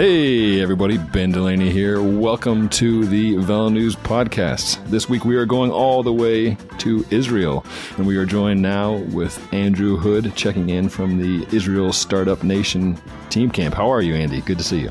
Hey, everybody, Ben Delaney here. Welcome to the VeloNews Podcast. This week we are going all the way to Israel, and we are joined now with Andrew Hood checking in from the Israel Startup Nation team camp. How are you, Andy? Good to see you.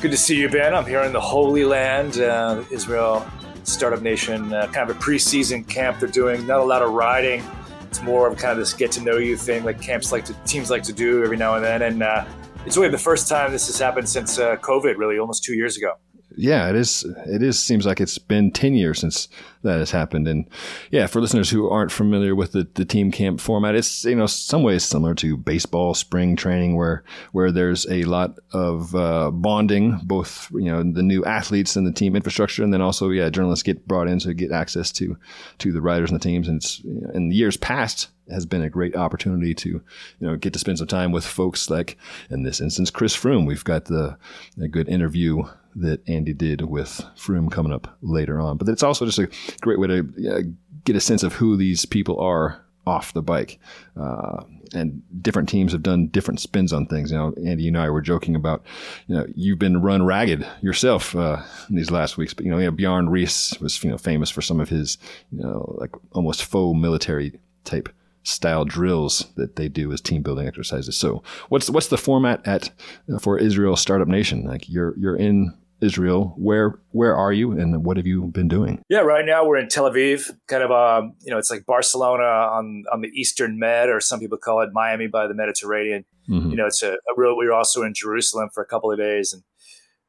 Good to see you, Ben. I'm here in the Holy Land, uh, Israel Startup Nation, uh, kind of a preseason camp they're doing. Not a lot of riding. It's more of kind of this get to know you thing, like camps like to teams like to do every now and then. And uh, it's really the first time this has happened since uh, COVID, really, almost two years ago yeah, it is. It is. Seems like it's been ten years since that has happened. And yeah, for listeners who aren't familiar with the, the team camp format, it's you know some ways similar to baseball spring training, where where there's a lot of uh, bonding, both you know the new athletes and the team infrastructure, and then also yeah, journalists get brought in to get access to to the writers and the teams. And it's you know, in years past has been a great opportunity to, you know, get to spend some time with folks like, in this instance, Chris Froome. We've got the a good interview that Andy did with Froome coming up later on. But it's also just a great way to uh, get a sense of who these people are off the bike. Uh, and different teams have done different spins on things. You know, Andy, and I were joking about, you know, you've been run ragged yourself uh, these last weeks. But you know, you know, Bjarne Riis was you know famous for some of his, you know, like almost faux military type style drills that they do as team building exercises. So, what's what's the format at uh, for Israel Startup Nation? Like you're you're in Israel. Where where are you, and what have you been doing? Yeah, right now we're in Tel Aviv, kind of um, you know, it's like Barcelona on on the Eastern Med, or some people call it Miami by the Mediterranean. Mm-hmm. You know, it's a, a real. We were also in Jerusalem for a couple of days, and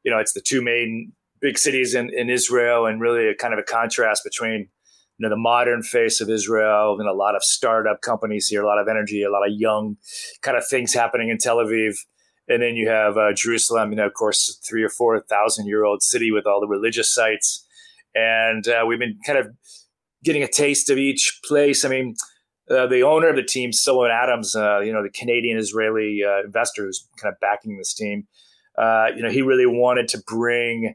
you know, it's the two main big cities in, in Israel, and really a kind of a contrast between you know the modern face of Israel and a lot of startup companies here, a lot of energy, a lot of young kind of things happening in Tel Aviv and then you have uh, Jerusalem, you know, of course, three or four thousand year old city with all the religious sites. And uh, we've been kind of getting a taste of each place. I mean, uh, the owner of the team, Sylvan Adams, uh, you know, the Canadian Israeli uh, investor who's kind of backing this team, uh, you know, he really wanted to bring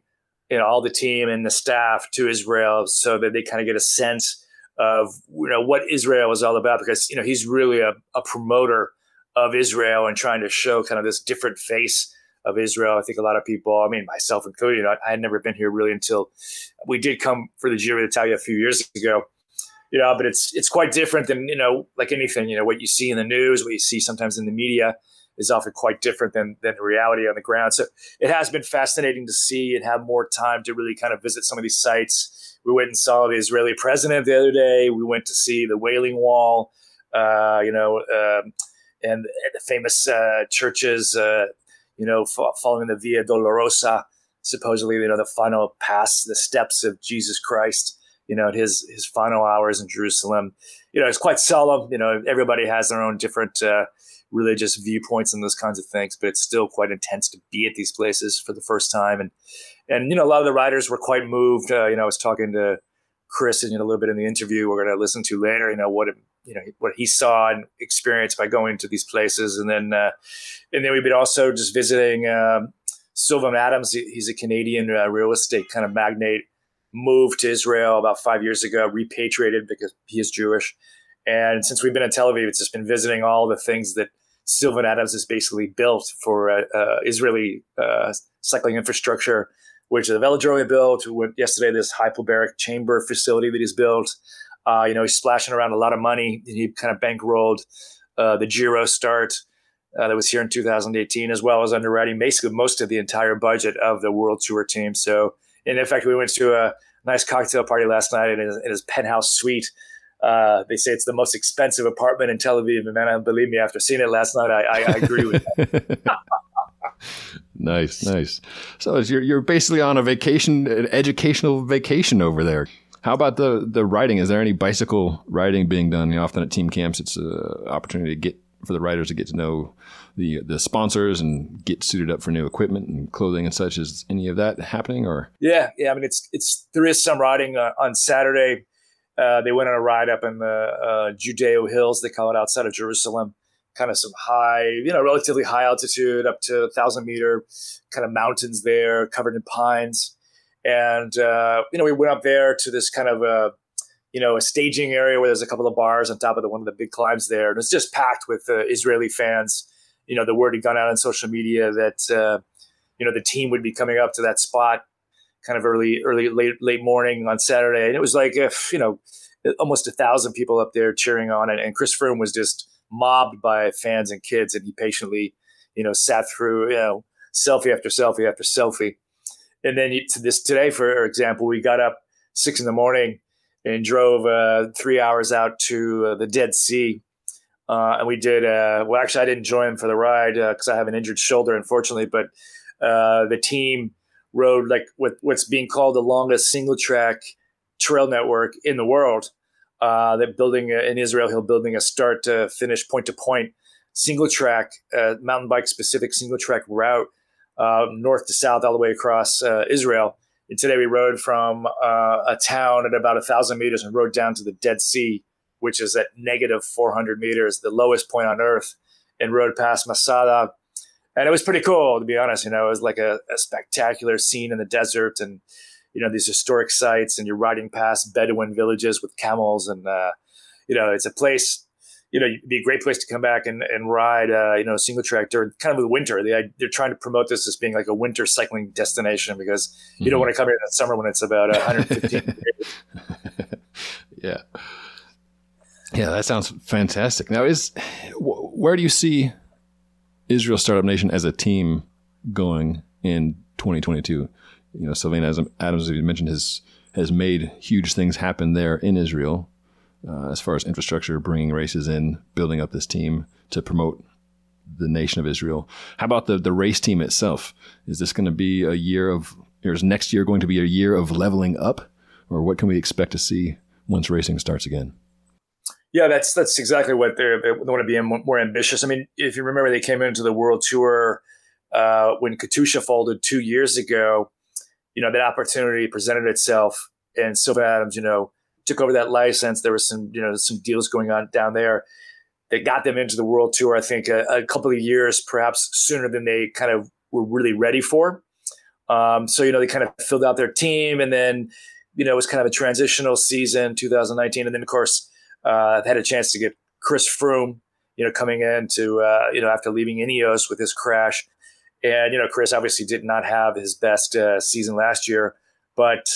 you know, all the team and the staff to Israel so that they kind of get a sense of you know what Israel is all about because you know he's really a, a promoter of Israel and trying to show kind of this different face of Israel. I think a lot of people, I mean, myself included, you know, I had never been here really until we did come for the Giro d'Italia a few years ago. You know, but it's it's quite different than you know, like anything. You know, what you see in the news, what you see sometimes in the media, is often quite different than than reality on the ground. So it has been fascinating to see and have more time to really kind of visit some of these sites. We went and saw the Israeli president the other day. We went to see the Wailing Wall. Uh, you know. Uh, and the famous uh, churches, uh, you know, following the Via Dolorosa, supposedly, you know, the final pass, the steps of Jesus Christ, you know, his his final hours in Jerusalem. You know, it's quite solemn. You know, everybody has their own different uh, religious viewpoints and those kinds of things, but it's still quite intense to be at these places for the first time. And and you know, a lot of the riders were quite moved. Uh, you know, I was talking to Chris and you know, a little bit in the interview we're going to listen to later. You know, what it you know what he saw and experienced by going to these places, and then uh, and then we've been also just visiting um, Sylvan Adams. He's a Canadian uh, real estate kind of magnate. Moved to Israel about five years ago, repatriated because he is Jewish. And since we've been in Tel Aviv, it's just been visiting all the things that Sylvan Adams has basically built for uh, uh, Israeli uh, cycling infrastructure, which the velodrome built. Yesterday this hyperbaric chamber facility that he's built. Uh, you know, he's splashing around a lot of money. He kind of bankrolled uh, the Giro start uh, that was here in 2018, as well as underwriting basically most of the entire budget of the World Tour team. So, in fact, we went to a nice cocktail party last night in his, in his penthouse suite. Uh, they say it's the most expensive apartment in Tel Aviv, and man, believe me, after seeing it last night, I, I, I agree with that. nice, nice. So you're you're basically on a vacation, an educational vacation over there. How about the the riding? Is there any bicycle riding being done? You know, often at team camps, it's an opportunity to get for the riders to get to know the the sponsors and get suited up for new equipment and clothing and such. Is any of that happening? Or yeah, yeah. I mean, it's it's there is some riding uh, on Saturday. Uh, they went on a ride up in the uh, Judean Hills. They call it outside of Jerusalem. Kind of some high, you know, relatively high altitude, up to a thousand meter kind of mountains there, covered in pines. And, uh, you know, we went up there to this kind of a, you know, a staging area where there's a couple of bars on top of the, one of the big climbs there. And it's just packed with uh, Israeli fans. You know, the word had gone out on social media that, uh, you know, the team would be coming up to that spot kind of early, early, late, late morning on Saturday. And it was like, if, you know, almost a thousand people up there cheering on it. And Chris Froome was just mobbed by fans and kids. And he patiently, you know, sat through, you know, selfie after selfie after selfie. And then to this today, for example, we got up six in the morning and drove uh, three hours out to uh, the Dead Sea. Uh, and we did, uh, well, actually, I didn't join for the ride because uh, I have an injured shoulder, unfortunately. But uh, the team rode like what, what's being called the longest single track trail network in the world. they're building in Israel Hill, building a start to finish, point to point, single track, mountain bike specific single track route, north to south, all the way across Israel and today we rode from uh, a town at about a thousand meters and rode down to the Dead Sea, which is at negative 400 meters, the lowest point on Earth, and rode past Masada. And it was pretty cool, to be honest. You know, it was like a, a spectacular scene in the desert and, you know, these historic sites, and you're riding past Bedouin villages with camels. And, uh, you know, it's a place you know, it'd be a great place to come back and, and ride, uh, you know, single track during kind of the winter. They, they're trying to promote this as being like a winter cycling destination because mm-hmm. you don't mm-hmm. want to come here in the summer when it's about 115 yeah. Yeah, that sounds fantastic. Now, is where do you see Israel Startup Nation as a team going in 2022? You know, Sylvan Adams, as you mentioned, has has made huge things happen there in Israel uh, as far as infrastructure, bringing races in, building up this team to promote the nation of Israel. How about the the race team itself? Is this going to be a year of? Or is next year going to be a year of leveling up, or what can we expect to see once racing starts again? Yeah, that's that's exactly what they're they want to be more ambitious. I mean, if you remember, they came into the World Tour uh, when Katusha folded two years ago. You know that opportunity presented itself, and Sylvan Adams, you know, took over that license. There was some, you know, some deals going on down there. They got them into the World Tour, I think, a, a couple of years, perhaps sooner than they kind of were really ready for. Um, so, you know, they kind of filled out their team and then, you know, it was kind of a transitional season, 2019. And then, of course, uh, had a chance to get Chris Froome, you know, coming in to, uh, you know, after leaving Ineos with his crash. And, you know, Chris obviously did not have his best uh, season last year, but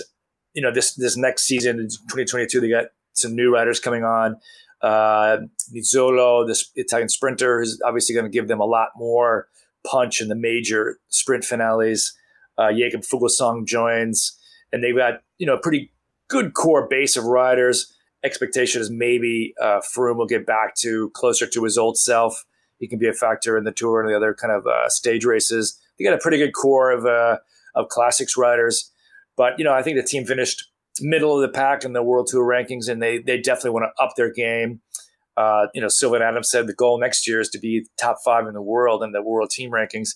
you know this this next season in 2022 they got some new riders coming on. Uh, Nizzolo, this Italian sprinter, is obviously going to give them a lot more punch in the major sprint finales. Uh, Jakob Fuglsang joins, and they've got you know a pretty good core base of riders. Expectation is maybe uh, Froome will get back to closer to his old self. He can be a factor in the tour and the other kind of uh, stage races. They got a pretty good core of uh, of classics riders. But you know, I think the team finished middle of the pack in the World Tour rankings, and they they definitely want to up their game. Uh, you know, Sylvan Adams said the goal next year is to be top five in the world in the world team rankings.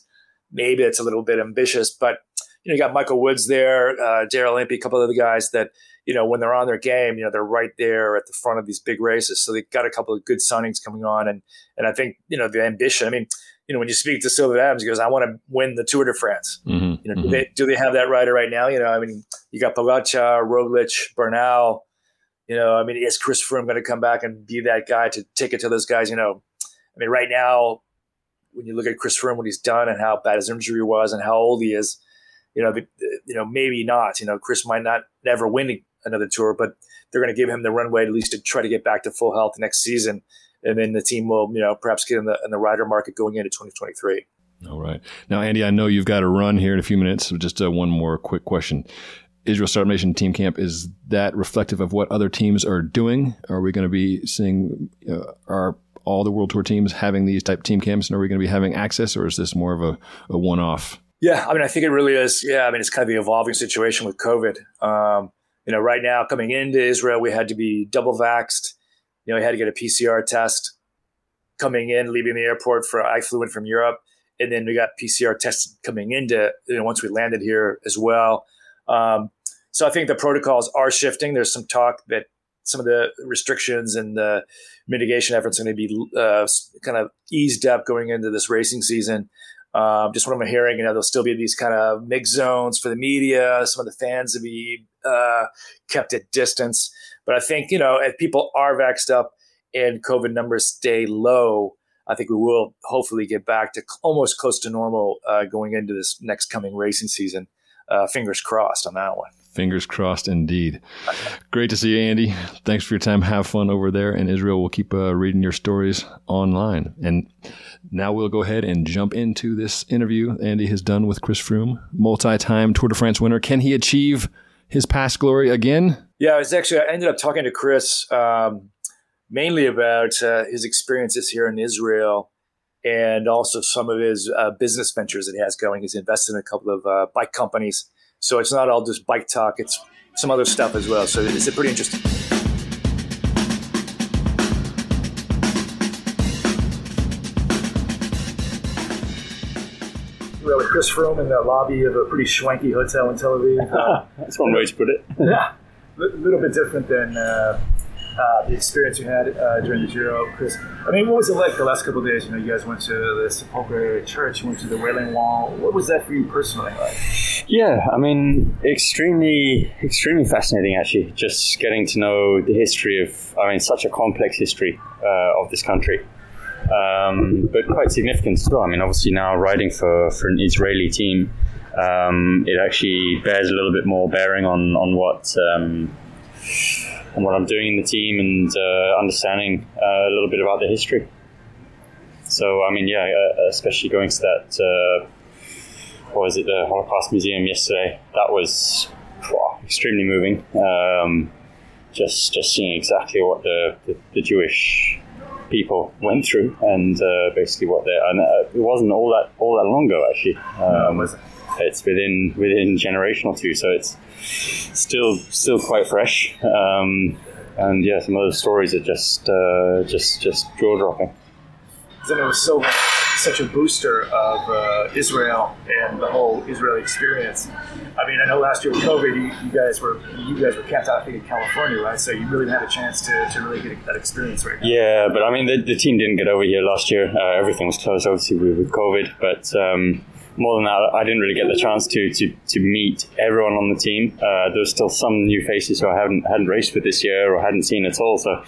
Maybe it's a little bit ambitious, but you know, you got Michael Woods there, uh, Daryl Impey, a couple of the guys that you know when they're on their game, you know, they're right there at the front of these big races. So they got a couple of good signings coming on, and and I think you know the ambition. I mean, you know, when you speak to Sylvan Adams, he goes, "I want to win the Tour de France." Mm-hmm, you know, mm-hmm. do they do they have that rider right now? You know, I mean, you got Pogacar, Roglic, Bernal. You know, I mean, is Chris Froome going to come back and be that guy to take it to those guys? You know, I mean, right now, when you look at Chris Froome, what he's done and how bad his injury was and how old he is, you know, you know, maybe not. You know, Chris might not never win another tour, but they're going to give him the runway at least to try to get back to full health next season and then the team will, you know, perhaps get in the in the rider market going into 2023. All right. Now, Andy, I know you've got to run here in a few minutes. So just uh, one more quick question. Israel Startup Nation Team Camp, is that reflective of what other teams are doing? Are we going to be seeing, uh, are all the World Tour teams having these type team camps and are we going to be having access or is this more of a, a one off? Yeah, I mean, I think it really is. Yeah, I mean, it's kind of the evolving situation with COVID. Um, you know, right now coming into Israel, we had to be double vaxxed you know, he had to get a PCR test coming in, leaving the airport for I flew in from Europe, and then we got PCR tests coming into you know once we landed here as well. Um, so I think the protocols are shifting. There's some talk that some of the restrictions and the mitigation efforts are going to be uh, kind of eased up going into this racing season. Um, just what I'm hearing, you know, there'll still be these kind of mix zones for the media. Some of the fans will be uh, kept at distance. But I think, you know, if people are vaxxed up and COVID numbers stay low, I think we will hopefully get back to almost close to normal uh, going into this next coming racing season. Uh, fingers crossed on that one. Fingers crossed indeed. Great to see you, Andy. Thanks for your time. Have fun over there in Israel. We'll keep uh, reading your stories online. And now we'll go ahead and jump into this interview Andy has done with Chris Froome, multi time Tour de France winner. Can he achieve his past glory again? Yeah, I was actually, I ended up talking to Chris um, mainly about uh, his experiences here in Israel and also some of his uh, business ventures that he has going. He's invested in a couple of uh, bike companies so it's not all just bike talk, it's some other stuff as well. So it's pretty interesting. We're with Chris Froome in the lobby of a pretty swanky hotel in Tel Aviv. Uh, That's one way to put it. yeah, a little bit different than uh, uh, the experience you had uh, during the Giro, Chris. I mean, what was it like the last couple of days? You know, you guys went to the Sepulchre Church, went to the Wailing Wall. What was that for you personally like? Yeah, I mean, extremely, extremely fascinating actually. Just getting to know the history of, I mean, such a complex history uh, of this country. Um, but quite significant as well. I mean, obviously now riding for, for an Israeli team, um, it actually bears a little bit more bearing on on what um, on what I'm doing in the team and uh, understanding uh, a little bit about the history. So, I mean, yeah, uh, especially going to that, uh, what was it, the Holocaust Museum yesterday, that was wow, extremely moving. Um, just, just seeing exactly what the, the, the Jewish people went through and uh, basically what they and uh, it wasn't all that all that long ago actually. Um, no, it? It's within within generation or two, so it's still still quite fresh. Um, and yeah, some of those stories are just uh, just just jaw dropping. Then it was so such a booster of uh, Israel and the whole Israeli experience. I mean, I know last year with COVID, you, you guys were you guys were camped out in California, right? So you really had a chance to, to really get that experience right now. Yeah, but I mean, the, the team didn't get over here last year. Uh, everything was closed, obviously, with, with COVID. But um, more than that, I didn't really get the chance to to, to meet everyone on the team. Uh, there's still some new faces who I haven't hadn't raced with this year or hadn't seen at all. So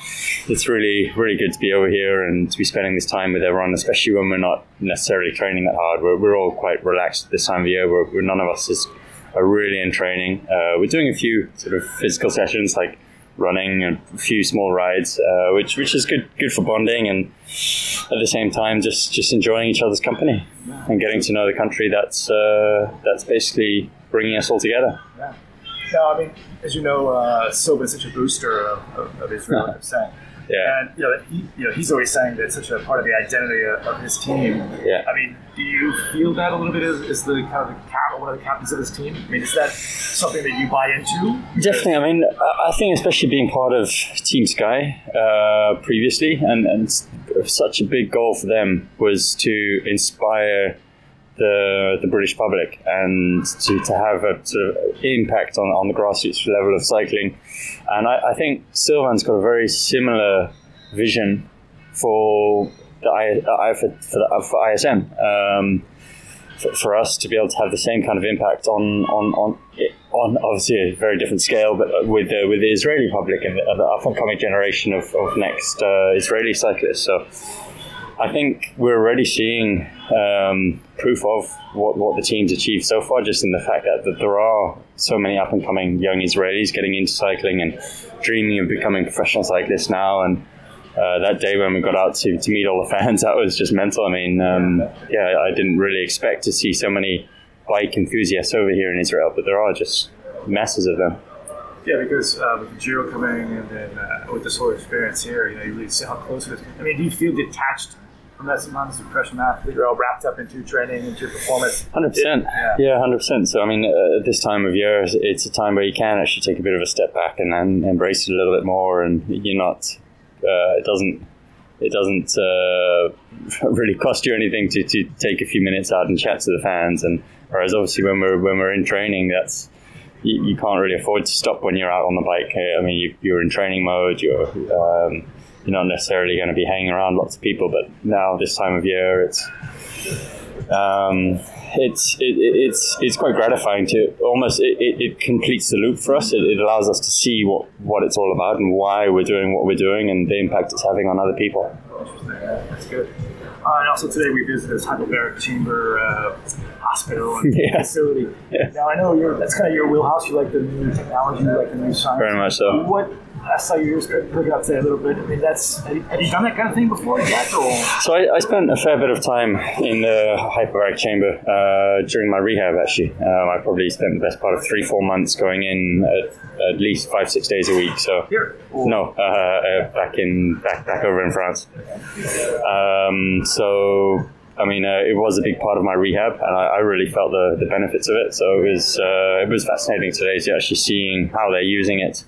it's really really good to be over here and to be spending this time with everyone, especially when we're not necessarily training that hard. We're, we're all quite relaxed this time of year. We're, we're none of us is are really in training. Uh, we're doing a few sort of physical sessions like running a few small rides, uh, which which is good good for bonding and at the same time just just enjoying each other's company and getting to know the country that's uh, that's basically bringing us all together. Yeah. No, I mean, as you know, uh, Silva is such a booster of, of, of Israel. I'm saying. Yeah. And you know, he, you know, he's always saying that such a part of the identity of, of his team. Yeah. I mean, do you feel that a little bit as, as the kind of the cap, one of the captains of his team? I mean, is that something that you buy into? Definitely. I mean, I think especially being part of Team Sky uh, previously, and, and such a big goal for them was to inspire the, the British public and to, to have a sort of impact on, on the grassroots level of cycling. And I, I think Sylvan's got a very similar vision for the I, for, for, for ISN. Um, for, for, us to be able to have the same kind of impact on on on, on obviously a very different scale, but with the, with the Israeli public and the, the up and coming generation of, of next uh, Israeli cyclists. So I think we're already seeing um, proof of what, what the team's achieved so far, just in the fact that, that there are so many up and coming young Israelis getting into cycling and dreaming of becoming professional cyclists now. And uh, that day when we got out to, to meet all the fans, that was just mental. I mean, um, yeah, I didn't really expect to see so many bike enthusiasts over here in Israel, but there are just masses of them. Yeah, because uh, with the Giro coming and then uh, with this whole experience here, you know, you really see how close it is. I mean, do you feel detached from that sometimes professional athlete? You're all wrapped up into training, into performance. Hundred percent. Yeah, hundred percent. So I mean, uh, at this time of year, it's a time where you can actually take a bit of a step back and then embrace it a little bit more, and you're not. Uh, it doesn't. It doesn't uh, really cost you anything to, to take a few minutes out and chat to the fans, and whereas obviously when we're when we're in training, that's you, you can't really afford to stop when you're out on the bike. I mean, you, are in training mode. You're um, you're not necessarily going to be hanging around lots of people. But now this time of year, it's um, it's it, it's it's quite gratifying to almost it, it, it completes the loop for us. It, it, allows us to see what what it's all about and why we're doing what we're doing and the impact it's having on other people. That's good. Uh, and also today we visited this hyperbaric chamber uh, hospital and Yeah. facility. Yeah. Now I know you're that's kind of your wheelhouse. You like the new technology, you like the new science. Very much so. What I saw you just perking up today a little bit. I mean, that's have you, done that kind of thing before yet? Or So I, I spent a fair bit of time in the hyperbaric chamber uh, during my rehab. Actually, um, I probably spent the best part of three, four months going in at, at least five, six days a week. So here? No, uh, uh, back in back back over in France. Um, so I mean, uh, it was a big part of my rehab, and I, I really felt the, the benefits of it. So it was uh, it was fascinating today to actually seeing how they're using it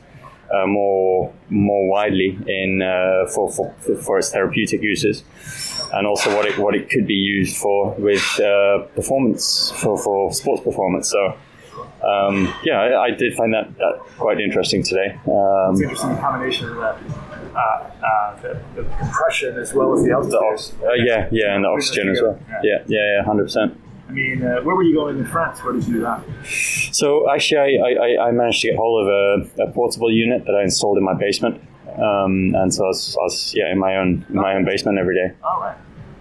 uh, more more widely in uh, for, for for its therapeutic uses, and also what it what it could be used for with uh, performance for, for sports performance. So. Um, yeah, I, I did find that, that quite interesting today. Um, It's interesting combination of the, uh, uh, the, the compression as well as the altitude. Uh, yeah, yeah, and the oxygen as well. Yeah, yeah, yeah, hundred percent. I mean, uh, where were you going in France? Where did you do that? So actually, I, I, I managed to get hold of a, a portable unit that I installed in my basement, um, and so I was, I was yeah in my own in my own basement every day. All right.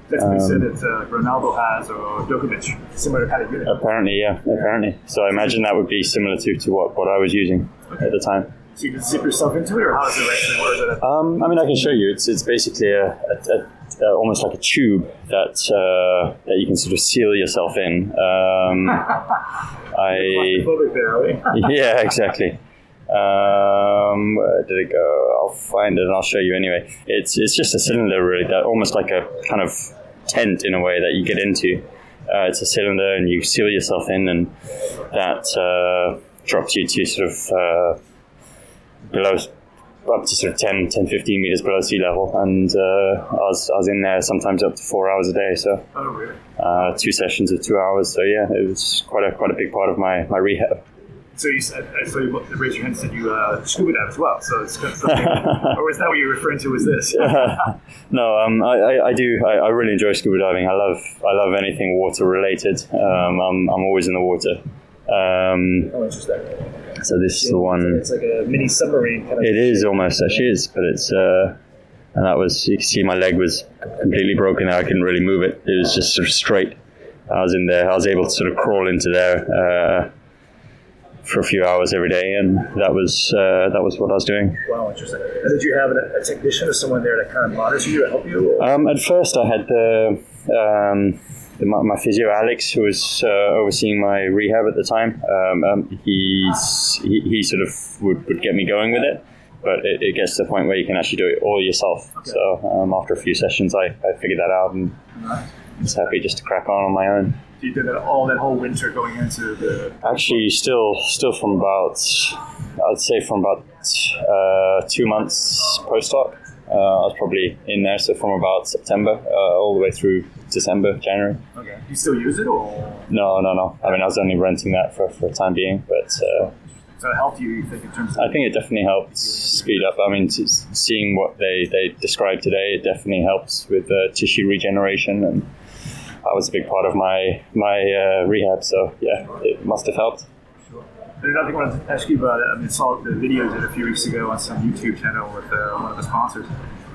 That's what they said that uh, Ronaldo has or Djokovic, similar kind of unit. Apparently, yeah, apparently. So I imagine that would be similar to, to what, what I was using at the time. So you can zip yourself into it, or how does it actually work? Is it a- Um, I mean, I can show you. It's it's basically a, a, a, a almost like a tube that uh, that you can sort of seal yourself in. Um, I claustrophobic there, right? yeah, exactly. Um, where did it go? I'll find it and I'll show you anyway. It's it's just a cylinder really, that almost like a kind of tent in a way that you get into. Uh, it's a cylinder and you seal yourself in, and that uh, drops you to sort of uh, below up to sort of 10, 10, 15 meters below sea level. And uh, I was I was in there sometimes up to four hours a day. So oh, really? uh, two sessions of two hours. So yeah, it was quite a quite a big part of my my rehab. So you said, I saw you raise your hand and said you uh, scuba dive as well. So it's kind of something, or is that what you're referring to as this? no, um, I, I, I do. I, I really enjoy scuba diving. I love I love anything water related. Um, I'm, I'm always in the water. Um, Oh, interesting. So this is the one. It's like a mini submarine kind of. It is almost actually is, but it's uh, and that was you can see my leg was completely broken. I couldn't really move it. It was just sort of straight. I was in there. I was able to sort of crawl into there uh, for a few hours every day, and that was uh, that was what I was doing. Wow, interesting. And did you have a, a technician or someone there to kind of monitor you to help you? Um, at first, I had the, um, the my, my physio Alex, who was uh, overseeing my rehab at the time. Um, um, he's he, he sort of would, would get me going with it, but it, it gets to the point where you can actually do it all yourself. So um, after a few sessions, I, I figured that out and was happy just to crack on on my own. So you did that all that whole winter going into the. Actually, still still from about I'd say from about uh, two months post-op. Uh, I was probably in there, so from about September uh, all the way through December, January. Okay. You still use it, or No, no, no. I mean, I was only renting that for, for the time being, but uh, so it helped you? You think in terms of? I think it definitely helped speed up. I mean, t- seeing what they, they described today, it definitely helps with uh, tissue regeneration, and that was a big part of my my uh, rehab. So yeah, it must have helped. And another thing I wanted to ask you about, I mean, I saw the video you did a few weeks ago on some YouTube channel with uh, one of the sponsors.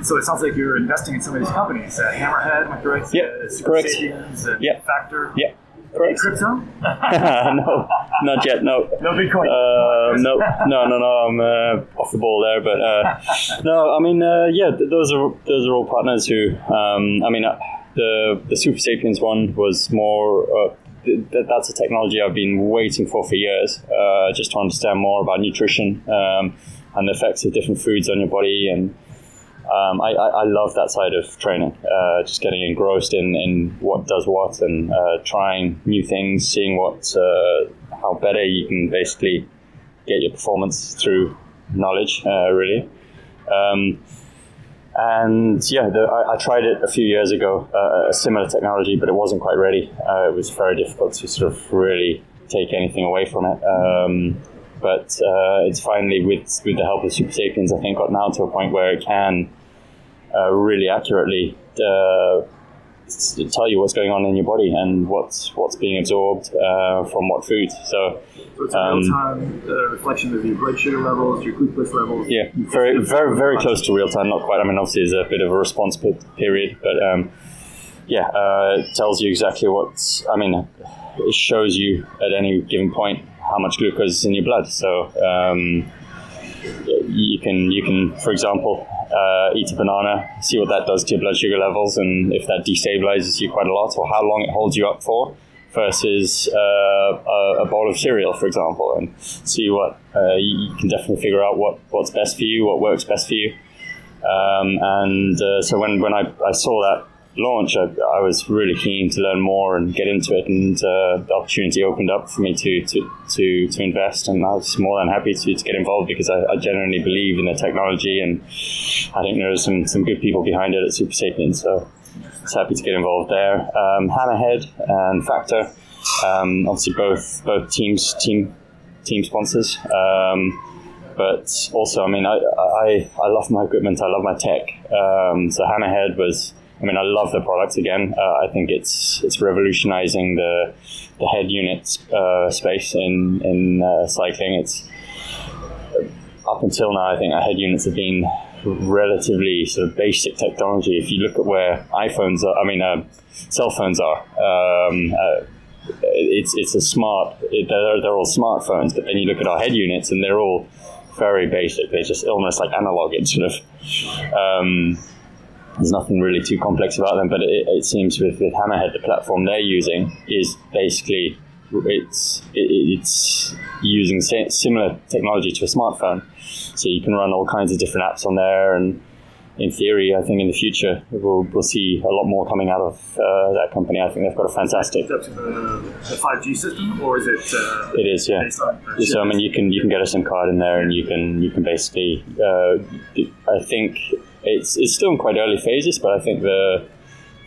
So it sounds like you're investing in some of these companies. Uh, Hammerhead, am I correct? Yep, uh, Super correct. Sapiens, and Yep. Factor. Yeah, correct. Crypto? no, not yet. No. No Bitcoin. Uh, no, no, no, no. I'm uh, off the ball there, but uh, no. I mean, uh, yeah, th- those are those are all partners who. Um, I mean, uh, the the Super Sapiens one was more. Uh, th- th- that's a technology I've been waiting for for years, uh, just to understand more about nutrition um, and the effects of different foods on your body and. Um, I, I, I love that side of training, uh, just getting engrossed in, in what does what and uh, trying new things, seeing what uh, how better you can basically get your performance through knowledge, uh, really. Um, and yeah, the, I, I tried it a few years ago, uh, a similar technology, but it wasn't quite ready. Uh, it was very difficult to sort of really take anything away from it. Um, but uh, it's finally, with with the help of Super Sapiens, I think got now to a point where it can uh, really accurately uh, tell you what's going on in your body and what's what's being absorbed uh, from what food. So So it's a um, real time uh, reflection of your blood sugar levels, your glucose levels. yeah, very very very close to real time. Not quite. I mean, obviously, there's a bit of a response period, but um, yeah, uh, it tells you exactly what's. I mean, it shows you at any given point how much glucose is in your blood. So um, you can you can, for example, uh, eat a banana, see what that does to your blood sugar levels, and if that destabilizes you quite a lot, or how long it holds you up for, versus uh, a, a, bowl of cereal, for example, and see what uh, you, can definitely figure out what, what's best for you, what works best for you. Um, and uh, so when, when I, I saw that launch, I, I, was really keen to learn more and get into it, and uh, the opportunity opened up for me to, to, to, to invest, and I was more than happy to, to get involved because I, I genuinely believe in the technology, and I think there are some, some good people behind it at Super Sapiens, so I was happy to get involved there. Um, Hammerhead and Factor, um, obviously both both teams team team sponsors. Um, but also, I mean, I, I, I love my equipment. I love my tech. Um, so Hammerhead was I mean, I love the product again. Uh, I think it's it's revolutionizing the the head unit uh, space in in uh, cycling. It's up until now, I think our head units have been relatively sort of basic technology. If you look at where iPhones are, I mean, uh, cell phones are. Um, uh, it's it's a smart. It, they're, they're all smartphones, but then you look at our head units, and they're all very basic. They're just almost like analog. It's sort of um, there's nothing really too complex about them, but it, it seems with, with Hammerhead, the platform they're using is basically it's it, it's using similar technology to a smartphone, so you can run all kinds of different apps on there. And in theory, I think in the future we'll, we'll see a lot more coming out of uh, that company. I think they've got a fantastic. The five G system, or is it? Uh, it is, yeah. So I mean, you can you can get a SIM card in there, and you can you can basically. Uh, I think it's it's still in quite early phases, but I think the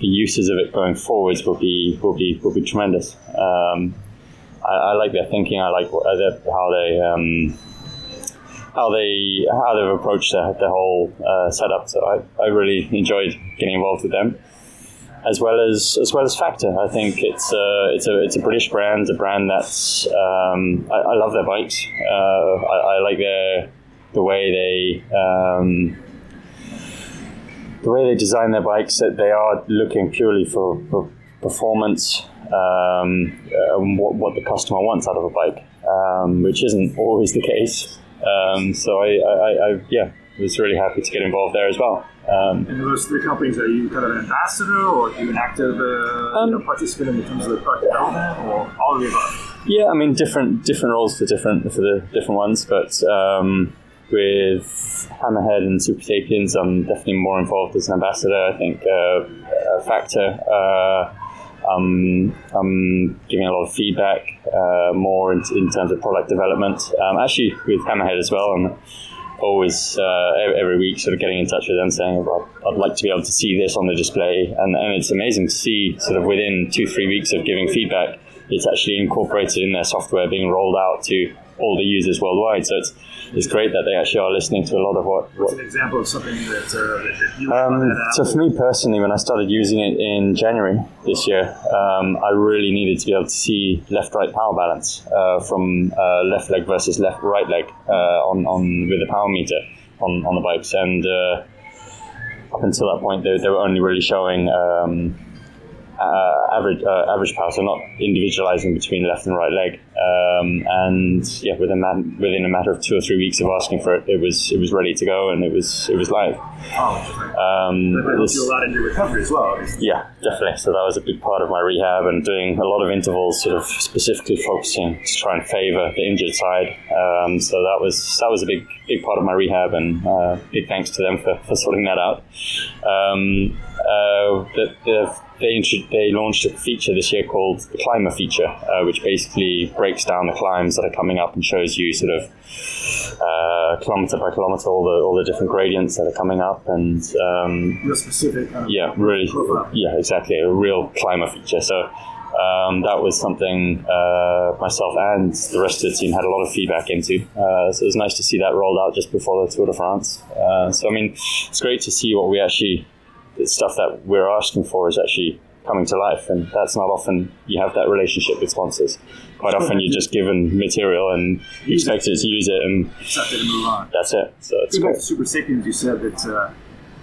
the uses of it going forwards will be will be will be tremendous. Um, I, I, like their thinking. I like how they um, how they how they've approached the, the whole uh, setup. So I, I really enjoyed getting involved with them, as well as as well as Factor. I think it's a it's a it's a British brand, a brand that's um, I, I, love their bikes. Uh, I, I, like their the way they um, the way they design their bikes, that they are looking purely for, for performance, um, uh, what, what, the customer wants out of a bike, um, which isn't always the case. Um, so I, I, I, yeah, was really happy to get involved there as well. Um, and those three companies, are you kind of an ambassador or are you an active uh, you know, um, participant in terms of the product development or all of the above? Yeah, I mean different different roles for different for the different ones, but um, with Hammerhead and Super Sapiens, I'm definitely more involved as an ambassador. I think uh, a factor. Uh, I'm giving a lot of feedback, uh, more in, in, terms of product development. Um, actually, with Hammerhead as well, I'm always uh, every week sort of getting in touch with them, saying I'd like to be able to see this on the display, and, and it's amazing to see sort of within two three weeks of giving feedback, it's actually incorporated in their software, being rolled out to all the users worldwide. So it's it's great that they actually are listening to a lot of what. What's an example of something that, uh, that you um, So for me personally, when I started using it in January this year, um, I really needed to be able to see left-right power balance uh, from uh, left leg versus left right leg uh, on on with the power meter on on the bikes, and uh, up until that point, they, they were only really showing. Um, uh, average uh, average power, so not individualizing between left and right leg. Um, and yeah, within that, within a matter of two or three weeks of asking for it, it was it was ready to go and it was it was live. Oh, um, that helped you a lot in your recovery as well. Yeah, definitely. So that was a big part of my rehab and doing a lot of intervals, sort of specifically focusing to try and favor the injured side. Um, so that was that was a big big part of my rehab, and uh, big thanks to them for, for sorting that out. Um, uh, the, the they they launched a feature this year called the Climber feature, uh, which basically breaks down the climbs that are coming up and shows you sort of uh, kilometer by kilometer all the all the different gradients that are coming up and um, real specific. Kind of yeah, really. Profile. Yeah, exactly. A real climber feature. So. Um, that was something uh, myself and the rest of the team had a lot of feedback into. Uh, so it was nice to see that rolled out just before the Tour de France. Uh, so I mean, it's great to see what we actually the stuff that we're asking for is actually coming to life, and that's not often you have that relationship with sponsors. Quite often you're just given material and you expect it to use it and accept it and move on. That's it. So it's great. Super Sapiens, you said that uh,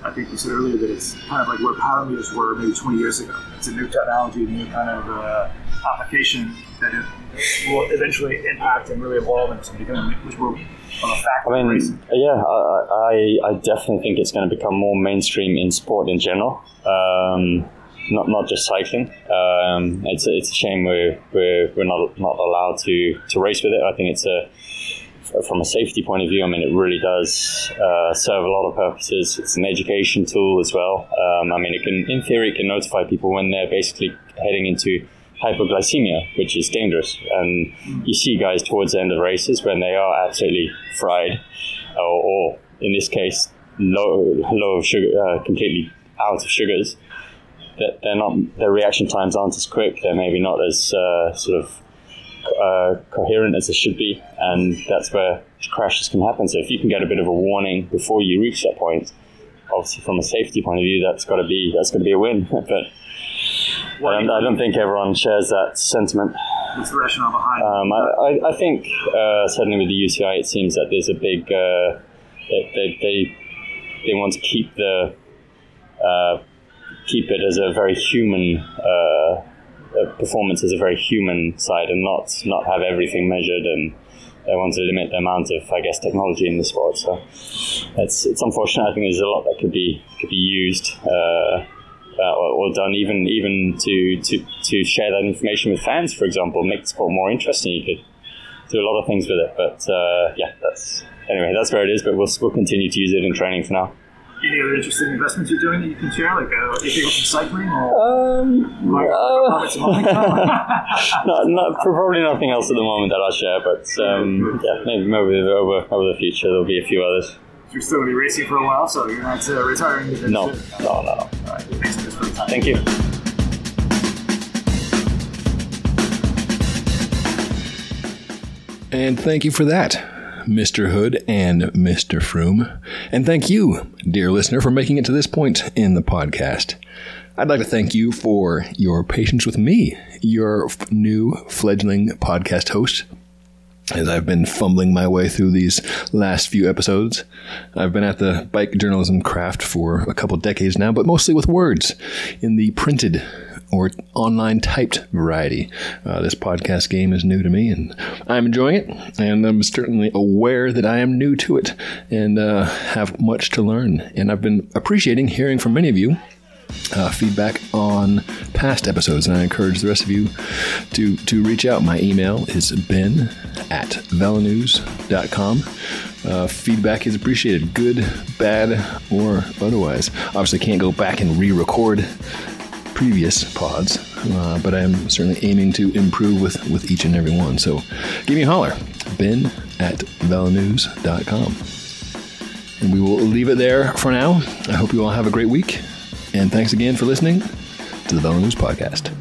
I think you said earlier that it's kind of like where power meters were maybe 20 years ago. It's a new technology, a new kind of uh, application that it will eventually impact and really evolve into becoming which will on a fact. I mean, yeah, I, I, I, definitely think it's going to become more mainstream in sport in general, um, not not just cycling. Um, it's a, it's a shame we're, we're, we're not not allowed to, to race with it. I think it's a from a safety point of view, I mean, it really does uh, serve a lot of purposes. It's an education tool as well. Um, I mean, it can, in theory, it can notify people when they're basically heading into hypoglycemia, which is dangerous. And you see guys towards the end of races when they are absolutely fried, or, or in this case, low, low of sugar, uh, completely out of sugars. That they're not, their reaction times aren't as quick. They're maybe not as uh, sort of uh, coherent as they should be, and that's where crashes can happen. So if you can get a bit of a warning before you reach that point, obviously from a safety point of view, that's got to be that's got to be a win. but I don't, I don't, think everyone shares that sentiment. What's the rationale behind? Um, I, I, think uh, certainly with the UCI, it seems that there's a big uh, they, they, they, they want to keep the uh, keep it as a very human uh, performance as a very human side and not not have everything measured and they want to limit the amount of I guess technology in the sport. So it's it's unfortunate. I think there's a lot that could be could be used. Uh, uh, or, or, done even even to, to, to share that information with fans, for example, make the sport more interesting. You could do a lot of things with it, but uh, yeah, that's anyway. That's where it is. But we'll we'll continue to use it in training for now. Any other interesting investments you're doing that you can share, like uh, anything from cycling or um, like, uh, not, not, probably nothing else at the moment that I'll share, but um, yeah, maybe maybe over over the future there'll be a few others. You're still going to be racing for a while, so you're not uh, retiring. No, no, no, no. All right, thanks for the time. Thank you. And thank you for that. Mr. Hood and Mr. Froome. And thank you, dear listener, for making it to this point in the podcast. I'd like to thank you for your patience with me, your new fledgling podcast host. As I've been fumbling my way through these last few episodes, I've been at the bike journalism craft for a couple decades now, but mostly with words in the printed or online typed variety. Uh, this podcast game is new to me, and I'm enjoying it, and I'm certainly aware that I am new to it and uh, have much to learn. And I've been appreciating hearing from many of you. Uh, feedback on past episodes, and I encourage the rest of you to to reach out. My email is ben at velonews.com. Uh, feedback is appreciated, good, bad, or otherwise. Obviously, can't go back and re record previous pods, uh, but I'm certainly aiming to improve with, with each and every one. So give me a holler, ben at velonews.com. And we will leave it there for now. I hope you all have a great week. And thanks again for listening to the Velo News Podcast.